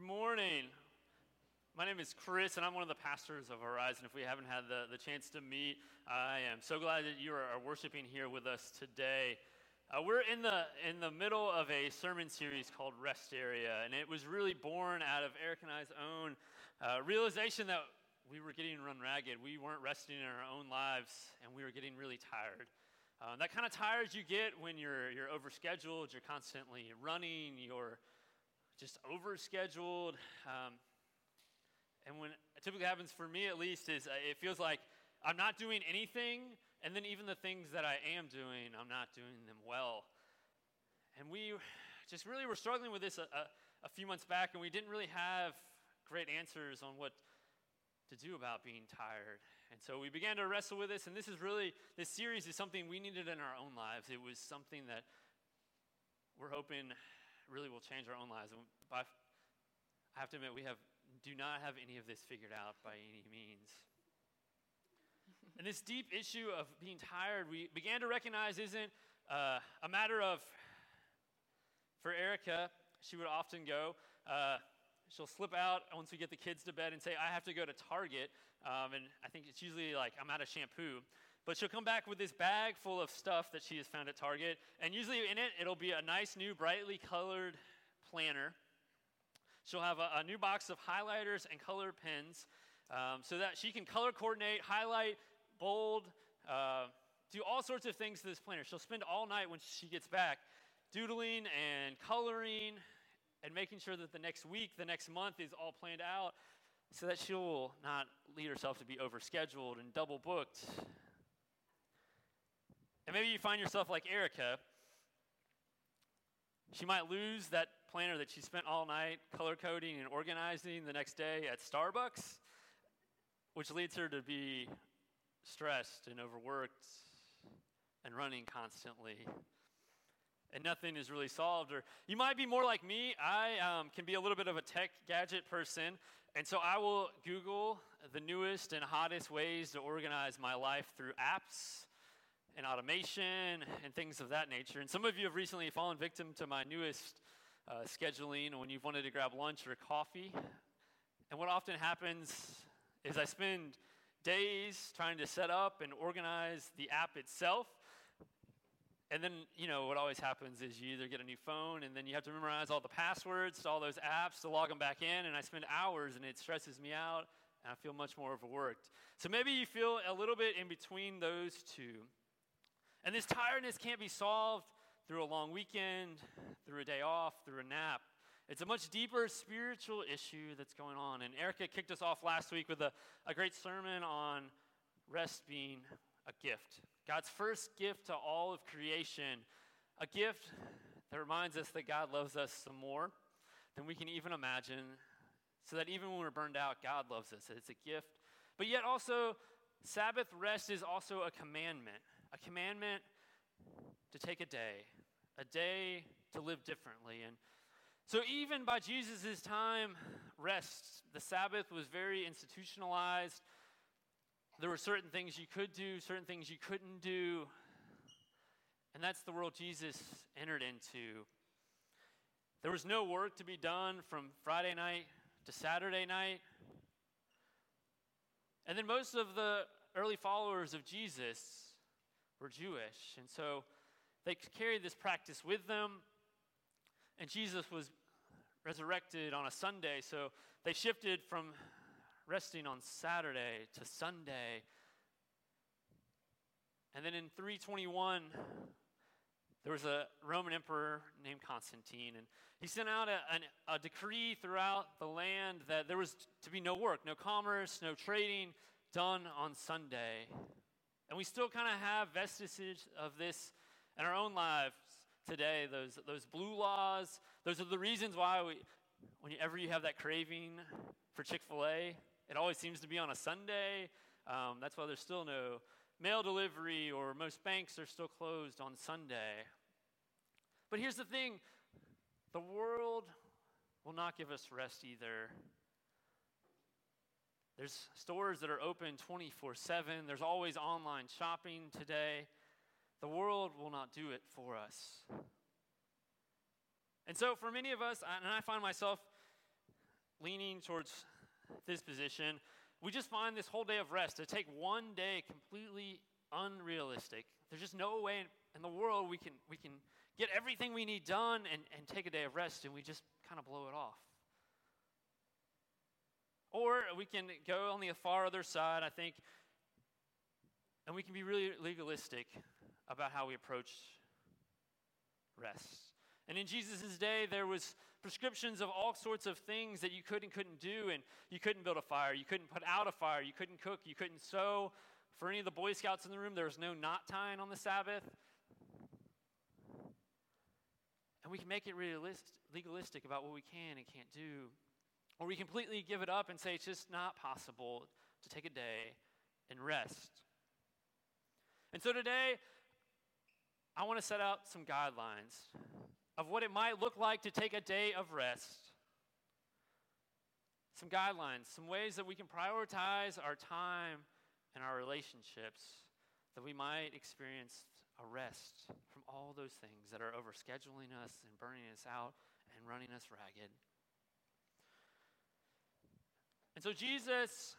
Good morning. My name is Chris, and I'm one of the pastors of Horizon. If we haven't had the, the chance to meet, I am so glad that you are, worshiping here with us today. Uh, we're in the, in the middle of a sermon series called Rest Area, and it was really born out of Erica and I's own uh, realization that we were getting run ragged. We weren't resting in our own lives, and we were getting really tired. Uh, that kind of tired you get when you're, you're overscheduled, you're constantly running, you're just overscheduled. Um, and when it typically happens for me, at least, is uh, it feels like I'm not doing anything, and then even the things that I am doing, I'm not doing them well. And we just really were struggling with this a, a, a few months back, and we didn't really have great answers on what to do about being tired. And so we began to wrestle with this, and this is really, this series is something we needed in our own lives. It was something that we're hoping really will change our own lives. And by, I have to admit, we have, do not have any of this figured out by any means. and this deep issue of being tired, we began to recognize isn't uh, a matter of, for Erica, she would often go, uh, she'll slip out once we get the kids to bed and say, I have to go to Target. Um, and I think it's usually like, I'm out of shampoo. But she'll come back with this bag full of stuff that she has found at Target. And usually in it, it'll be a nice new, brightly colored planner. She'll have a, a new box of highlighters and color pens um, so that she can color coordinate, highlight, bold, uh, do all sorts of things to this planner. She'll spend all night when she gets back doodling and coloring and making sure that the next week, the next month is all planned out so that she will not lead herself to be overscheduled and double booked. And maybe you find yourself like Erica. She might lose that planner that she spent all night color coding and organizing the next day at Starbucks, which leads her to be stressed and overworked and running constantly. And nothing is really solved. Or you might be more like me. I um, can be a little bit of a tech gadget person. And so I will Google the newest and hottest ways to organize my life through apps and automation and things of that nature. And some of you have recently fallen victim to my newest uh, scheduling when you've wanted to grab lunch or coffee. And what often happens is I spend days trying to set up and organize the app itself. And then, you know, what always happens is you either get a new phone and then you have to memorize all the passwords to all those apps to log them back in. And I spend hours and it stresses me out and I feel much more overworked. So maybe you feel a little bit in between those two. And this tiredness can't be solved through a long weekend, through a day off, through a nap. It's a much deeper spiritual issue that's going on. And Erica kicked us off last week with a, a great sermon on rest being a gift. God's first gift to all of creation, a gift that reminds us that God loves us some more than we can even imagine, so that even when we're burned out, God loves us. It's a gift. But yet, also, Sabbath rest is also a commandment a commandment to take a day, a day to live differently. And so, even by Jesus' time, rest, the Sabbath was very institutionalized. There were certain things you could do, certain things you couldn't do. And that's the world Jesus entered into. There was no work to be done from Friday night to Saturday night. And then most of the early followers of Jesus were Jewish. And so they carried this practice with them. And Jesus was resurrected on a Sunday, so they shifted from resting on Saturday to Sunday. And then in 321, there was a Roman emperor named Constantine, and he sent out a, a, a, decree throughout the land that there was to be no work, no commerce, no trading done on Sunday. And we still kind of have vestiges of this in our own lives today. Those, those blue laws, those are the reasons why we, whenever you have that craving for Chick fil A, it always seems to be on a Sunday. Um, that's why there's still no mail delivery, or most banks are still closed on Sunday. But here's the thing the world will not give us rest either. There's stores that are open 24 7. There's always online shopping today. The world will not do it for us. And so, for many of us, and I find myself leaning towards this position, we just find this whole day of rest to take one day completely unrealistic. There's just no way in the world we can, we can get everything we need done and, and take a day of rest, and we just kind of blow it off. Or we can go on the far other side, I think, and we can be really legalistic about how we approach rest. And in Jesus' day, there was prescriptions of all sorts of things that you could and couldn't do. And you couldn't build a fire, you couldn't put out a fire, you couldn't cook, you couldn't sew. For any of the Boy Scouts in the room, there was no knot tying on the Sabbath. And we can make it legalistic about what we can and can't do. Or we completely give it up and say it's just not possible to take a day and rest. And so today, I want to set out some guidelines of what it might look like to take a day of rest. Some guidelines, some ways that we can prioritize our time and our relationships that we might experience a rest from all those things that are overscheduling us and burning us out and running us ragged. And so Jesus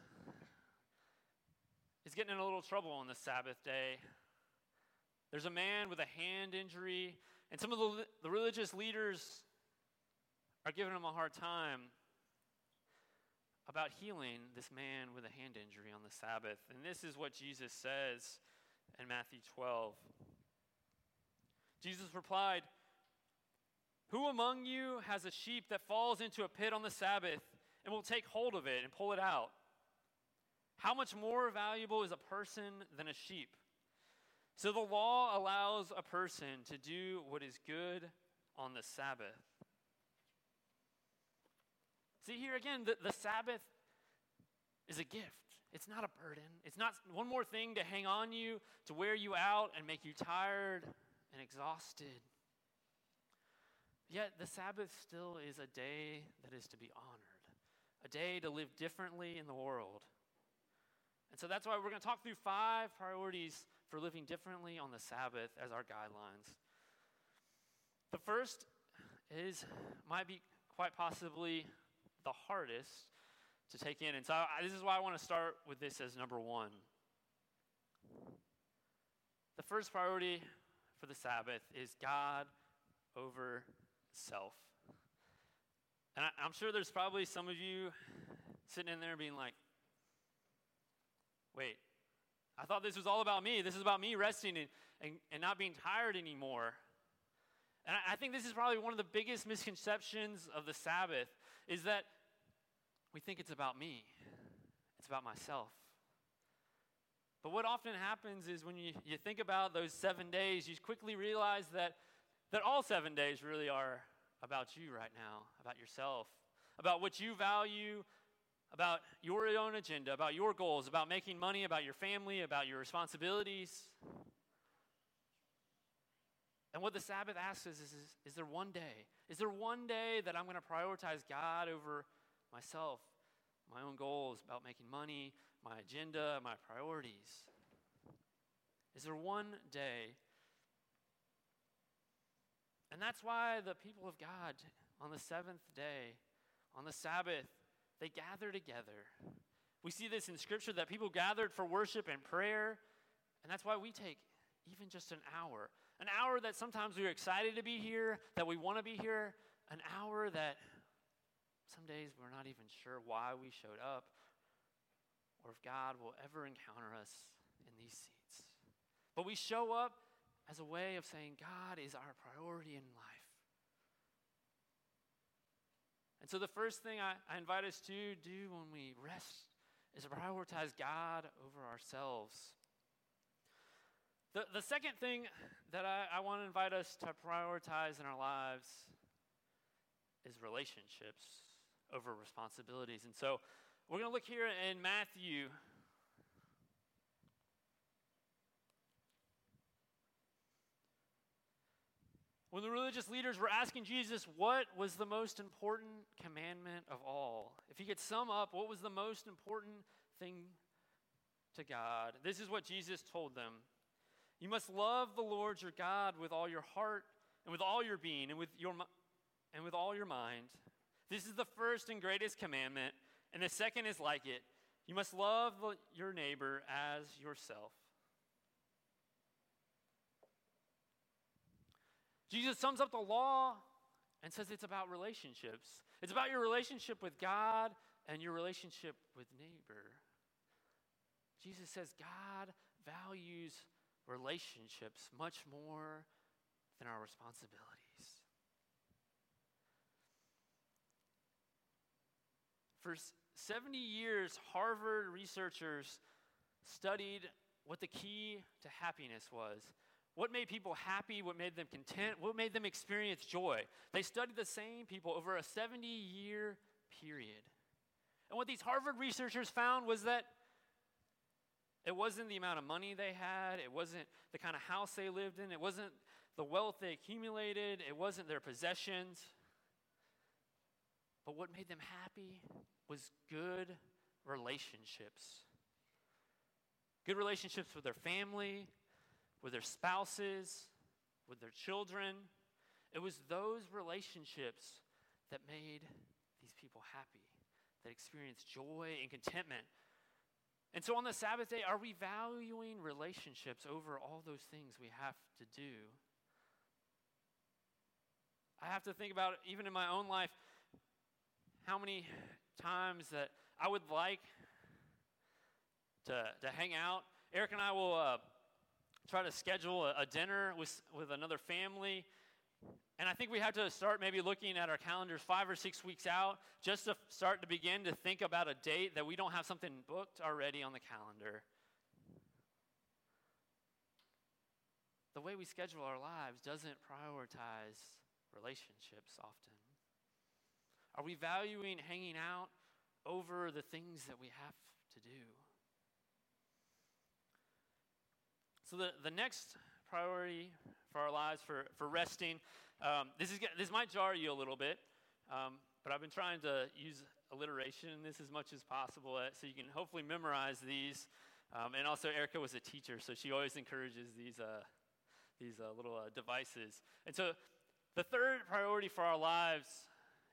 is getting in a little trouble on the Sabbath day. There's a man with a hand injury and some of the, the religious leaders are giving him a hard time about healing this man with a hand injury on the Sabbath. And this is what Jesus says in Matthew 12. Jesus replied, Who among you has a sheep that falls into a pit on the Sabbath and will take hold of it and pull it out? How much more valuable is a person than a sheep? So the law allows a person to do what is good on the Sabbath. See, here again, the, the Sabbath is a gift. It's not a burden. It's not one more thing to hang on you, to wear you out and make you tired and exhausted. Yet the Sabbath still is a day that is to be honored, a day to live differently in the world. And so that's why we're going to talk through five priorities for living differently on the Sabbath as our guidelines. The first is, might be quite possibly the hardest to take in. And so I, this is why I want to start with this as number one. The first priority for the Sabbath is God over self. And I, I'm sure there's probably some of you sitting in there being like, wait, I thought this was all about me. This is about me resting and, and, and not being tired anymore. And I, I think this is probably one of the biggest misconceptions of the Sabbath is that we think it's about me, it's about myself. But what often happens is when you, you think about those seven days, you quickly realize that, that all seven days really are about you right now, about yourself, about what you value, about your own agenda, about your goals, about making money, about your family, about your responsibilities. And what the Sabbath asks is, is, is there one day? Is there one day that I'm going to prioritize God over myself, my own goals, about making money, my agenda, my priorities? Is there one day? And that's why the people of God on the seventh day, on the Sabbath, they gather together. We see this in Scripture that people gathered for worship and prayer, and that's why we take even just an hour. An hour that sometimes we're excited to be here, that we want to be here, an hour that some days we're not even sure why we showed up or if God will ever encounter us in these seats. But we show up as a way of saying God is our priority in life. And so, the first thing I, I invite us to do when we rest is to prioritize God over ourselves. The, the second thing that I, I want to invite us to prioritize in our lives is relationships over responsibilities. And so, we're going to look here in Matthew When the religious leaders were asking Jesus what was the most important commandment of all, if he could sum up what was the most important thing to God, this is what Jesus told them You must love the Lord your God with all your heart and with all your being and with, your, and with all your mind. This is the first and greatest commandment, and the second is like it. You must love your neighbor as yourself. Jesus sums up the law and says it's about relationships. It's about your relationship with God and your relationship with neighbor. Jesus says God values relationships much more than our responsibilities. For 70 years, Harvard researchers studied what the key to happiness was. What made people happy? What made them content? What made them experience joy? They studied the same people over a 70 year period. And what these Harvard researchers found was that it wasn't the amount of money they had, it wasn't the kind of house they lived in, it wasn't the wealth they accumulated, it wasn't their possessions. But what made them happy was good relationships. Good relationships with their family, with their spouses, with their children. It was those relationships that made these people happy, that experienced joy and contentment. And so on the Sabbath day, are we valuing relationships over all those things we have to do? I have to think about, even in my own life, how many times that I would like to, to hang out. Erica and I will uh, try to schedule a, a dinner with, with another family. And I think we have to start maybe looking at our calendars five or six weeks out just to start to begin to think about a date that we don't have something booked already on the calendar. The way we schedule our lives doesn't prioritize relationships often. Are we valuing hanging out over the things that we have to do? So, the, the next priority for our lives for, for resting, um, this, is, this might jar you a little bit, um, but I've been trying to use alliteration in this as much as possible uh, so you can hopefully memorize these. Um, and also, Erica was a teacher, so she always encourages these, uh, these uh, little uh, devices. And so, the third priority for our lives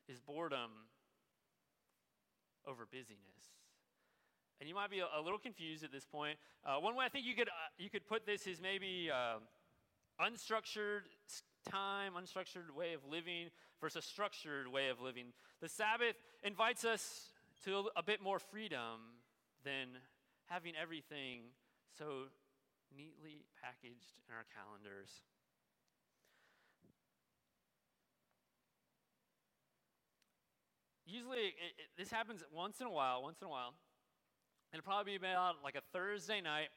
is boredom over busyness. And you might be a, a little confused at this point. Uh, one way I think you could, uh, you could put this is maybe uh, unstructured time, unstructured way of living versus structured way of living. The Sabbath invites us to a bit more freedom than having everything so neatly packaged in our calendars. Usually, it, it, this happens once in a while, once in a while. It'll probably be about like a Thursday night,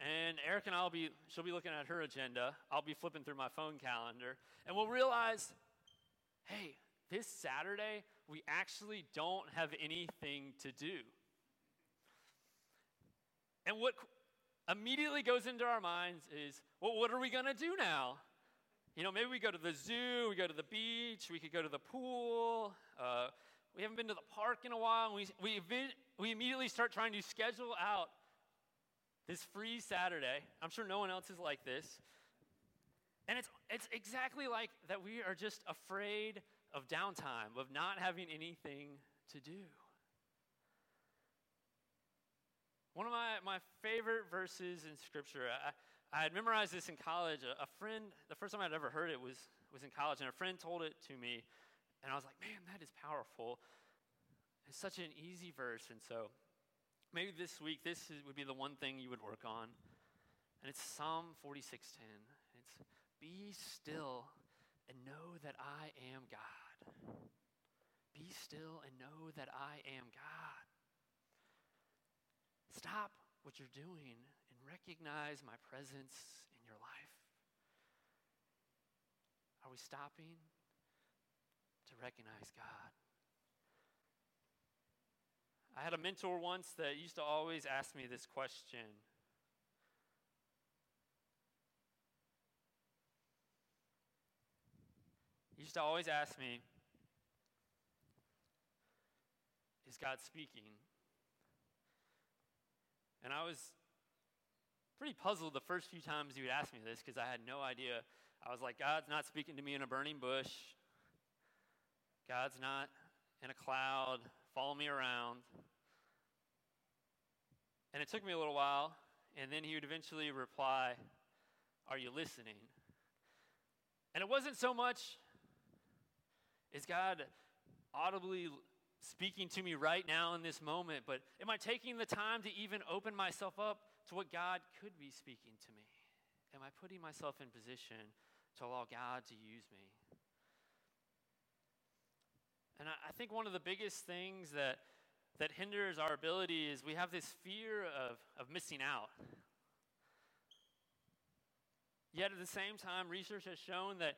and Erica and I'll be, she'll be looking at her agenda. I'll be flipping through my phone calendar, and we'll realize, hey, this Saturday, we actually don't have anything to do. And what immediately goes into our minds is, well, what are we going to do now? You know, maybe we go to the zoo, we go to the beach, we could go to the pool. Uh, we haven't been to the park in a while. we, we, we immediately start trying to schedule out this free Saturday. I'm sure no one else is like this. And it's, it's exactly like that we are just afraid of downtime, of not having anything to do. One of my, my favorite verses in Scripture, I, I had memorized this in college. A, a friend, the first time I'd ever heard it was, was in college, and a friend told it to me. And I was like, man, that is powerful. It's such an easy verse. And so maybe this week, this is, would be the one thing you would work on. And it's Psalm 46:10. It's be still and know that I am God. Be still and know that I am God. Stop what you're doing and recognize my presence in your life. Are we stopping? To recognize God. I had a mentor once that used to always ask me this question. He used to always ask me, Is God speaking? And I was pretty puzzled the first few times he would ask me this because I had no idea. I was like, God's not speaking to me in a burning bush. God's not in a cloud, follow me around. And it took me a little while, and then he would eventually reply, Are you listening? And it wasn't so much, Is God audibly speaking to me right now in this moment, but am I taking the time to even open myself up to what God could be speaking to me? Am I putting myself in position to allow God to use me? And I, I think one of the biggest things that, that hinders our ability is we have this fear of, of missing out. Yet at the same time, research has shown that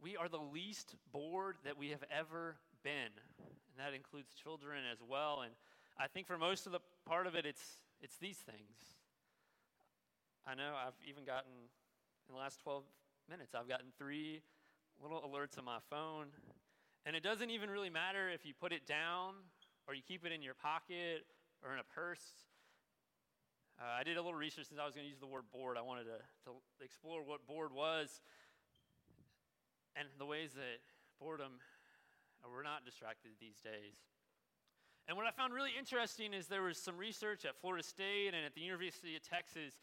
we are the least bored that we have ever been. And that includes children as well. And I think for most of the part of it, it's, it's these things. I know I've even gotten, in the last 12 minutes, I've gotten three little alerts on my phone and it doesn't even really matter if you put it down or you keep it in your pocket or in a purse. Uh, I did a little research since I was going to use the word bored. I wanted to, to explore what bored was and the ways that boredom, uh, we're not distracted these days. And what I found really interesting is there was some research at Florida State and at the University of Texas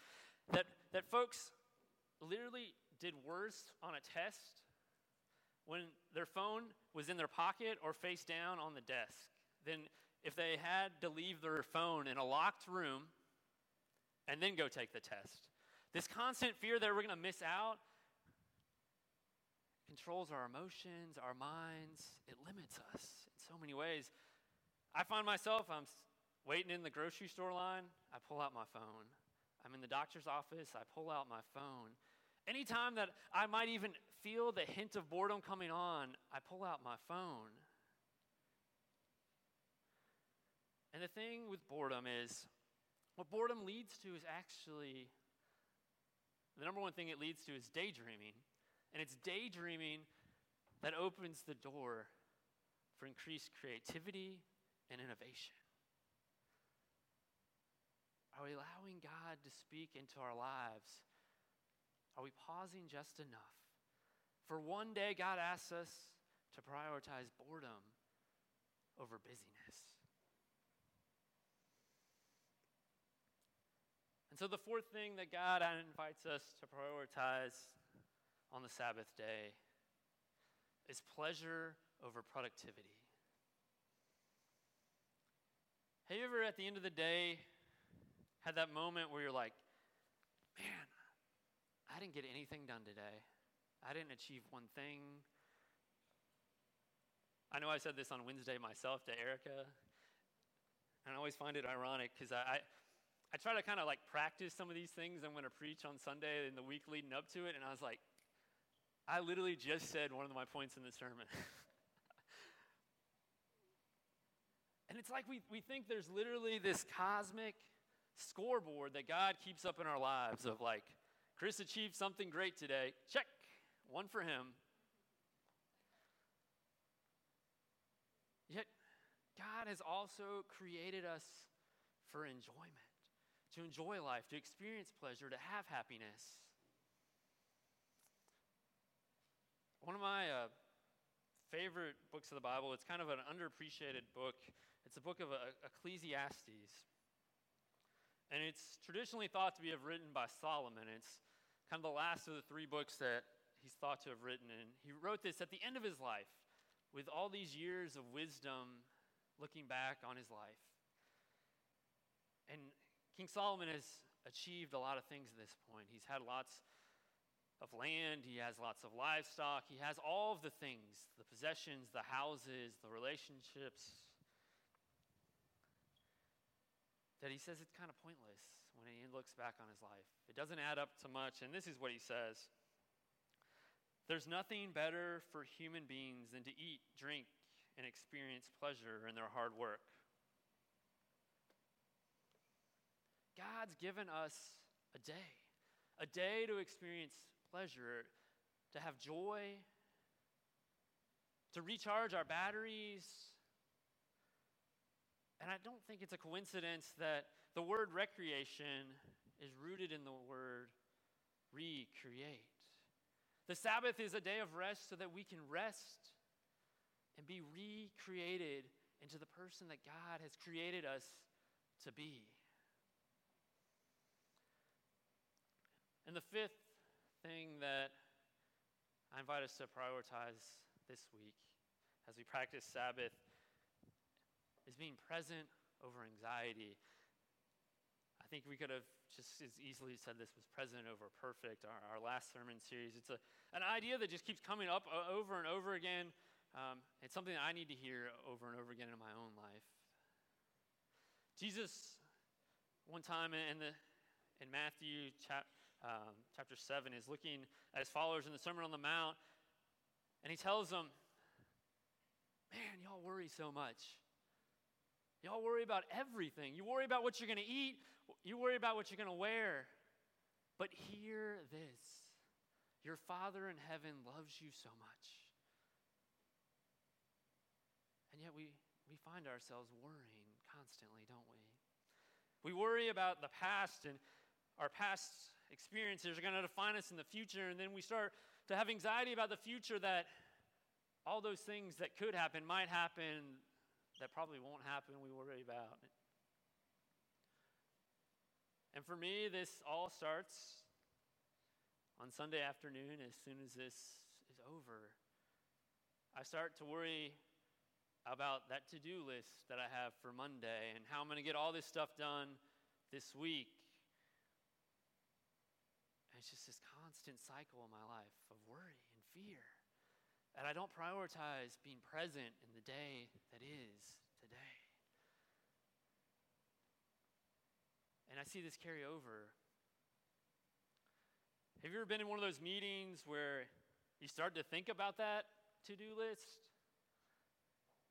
that, that folks literally did worse on a test when their phone was in their pocket or face down on the desk Then, if they had to leave their phone in a locked room and then go take the test. This constant fear that we're going to miss out controls our emotions, our minds. It limits us in so many ways. I find myself, I'm waiting in the grocery store line, I pull out my phone. I'm in the doctor's office, I pull out my phone. Anytime that I might even feel the hint of boredom coming on, I pull out my phone. And the thing with boredom is, what boredom leads to is actually, the number one thing it leads to is daydreaming. And it's daydreaming that opens the door for increased creativity and innovation. Are we allowing God to speak into our lives? Are we pausing just enough for one day, God asks us to prioritize boredom over busyness. And so, the fourth thing that God invites us to prioritize on the Sabbath day is pleasure over productivity. Have you ever, at the end of the day, had that moment where you're like, man, I didn't get anything done today? I didn't achieve one thing. I know I said this on Wednesday myself to Erica, and I always find it ironic because I, I, I try to kind of like practice some of these things I'm going to preach on Sunday in the week leading up to it, and I was like, I literally just said one of my points in the sermon. and it's like we, we think there's literally this cosmic scoreboard that God keeps up in our lives of like, Chris achieved something great today. Check one for him. Yet, God has also created us for enjoyment, to enjoy life, to experience pleasure, to have happiness. One of my uh, favorite books of the Bible, it's kind of an underappreciated book. It's a book of uh, Ecclesiastes. And it's traditionally thought to be written by Solomon. It's kind of the last of the three books that he's thought to have written. And he wrote this at the end of his life with all these years of wisdom looking back on his life. And King Solomon has achieved a lot of things at this point. He's had lots of land, he has lots of livestock, he has all of the things the possessions, the houses, the relationships that he says it's kind of pointless when he looks back on his life. It doesn't add up to much. And this is what he says there's nothing better for human beings than to eat, drink, and experience pleasure in their hard work. God's given us a day, a day to experience pleasure, to have joy, to recharge our batteries. And I don't think it's a coincidence that the word recreation is rooted in the word recreate. The Sabbath is a day of rest so that we can rest and be recreated into the person that God has created us to be. And the fifth thing that I invite us to prioritize this week as we practice Sabbath is being present over anxiety. I think we could have just as easily said this was present over perfect, our, our last sermon series. It's a, an idea that just keeps coming up over and over again. Um, it's something that I need to hear over and over again in my own life. Jesus, one time in, the, in Matthew chap, um, chapter 7, is looking at his followers in the Sermon on the Mount, and he tells them, Man, y'all worry so much. Y'all worry about everything. You worry about what you're going to eat, you worry about what you're going to wear. But hear this your Father in heaven loves you so much. And yet we, we find ourselves worrying constantly, don't we? We worry about the past and our past experiences are going to define us in the future, and then we start to have anxiety about the future that all those things that could happen might happen that probably won't happen, we worry about. And for me, this all starts on Sunday afternoon as soon as this is over. I start to worry about that to do list that I have for Monday and how I'm going to get all this stuff done this week. And it's just this constant cycle in my life of worry and fear. And I don't prioritize being present in the day that is today. And I see this carry over. Have you ever been in one of those meetings where you start to think about that to do list?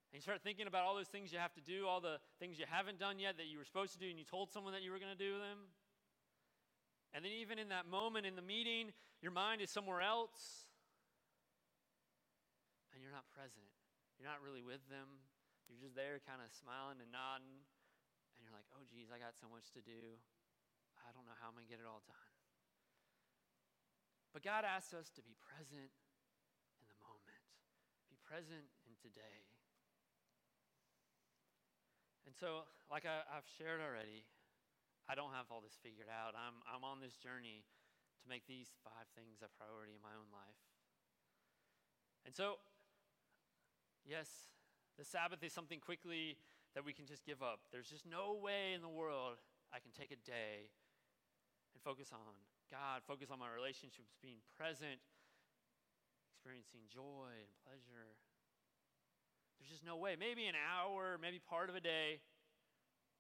And you start thinking about all those things you have to do, all the things you haven't done yet that you were supposed to do, and you told someone that you were going to do them. And then, even in that moment in the meeting, your mind is somewhere else and you're not present. You're not really with them. You're just there kind of smiling and nodding. And you're like, oh, geez, I got so much to do. I don't know how I'm going to get it all done. But God asks us to be present in the moment, be present in today. And so, like I, have shared already, I don't have all this figured out. I'm, I'm on this journey to make these five things a priority in my own life. And so, Yes, the Sabbath is something quickly that we can just give up. There's just no way in the world I can take a day and focus on God, focus on my relationships, being present, experiencing joy and pleasure. There's just no way. Maybe an hour, maybe part of a day.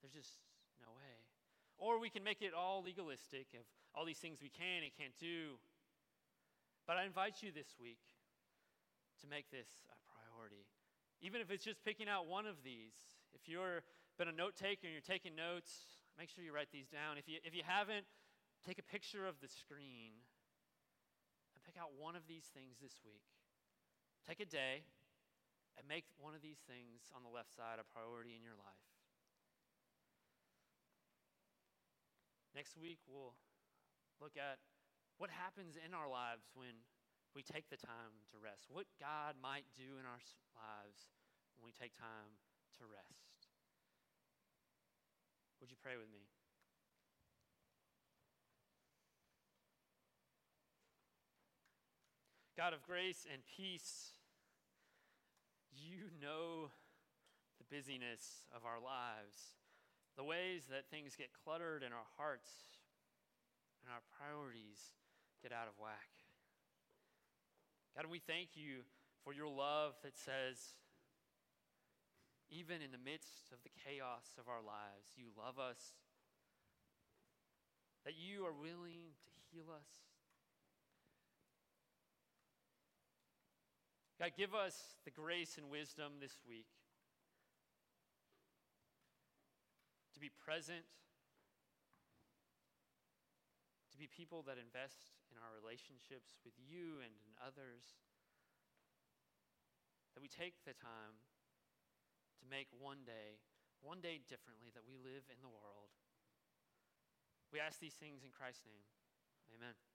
There's just no way. Or we can make it all legalistic of all these things we can and can't do. But I invite you this week to make this a priority. Even if it's just picking out one of these. If you've been a note taker and you're taking notes, make sure you write these down. If you, if you haven't, take a picture of the screen and pick out one of these things this week. Take a day and make one of these things on the left side a priority in your life. Next week, we'll look at what happens in our lives when we take the time to rest, what God might do in our lives when we take time to rest. Would you pray with me? God of grace and peace, you know the busyness of our lives, the ways that things get cluttered in our hearts, and our priorities get out of whack. God, we thank you for your love that says, even in the midst of the chaos of our lives, you love us, that you are willing to heal us. God, give us the grace and wisdom this week to be present, to be people that invest in our relationships with you and in others. That we take the time to make one day, one day differently that we live in the world. We ask these things in Christ's name. Amen.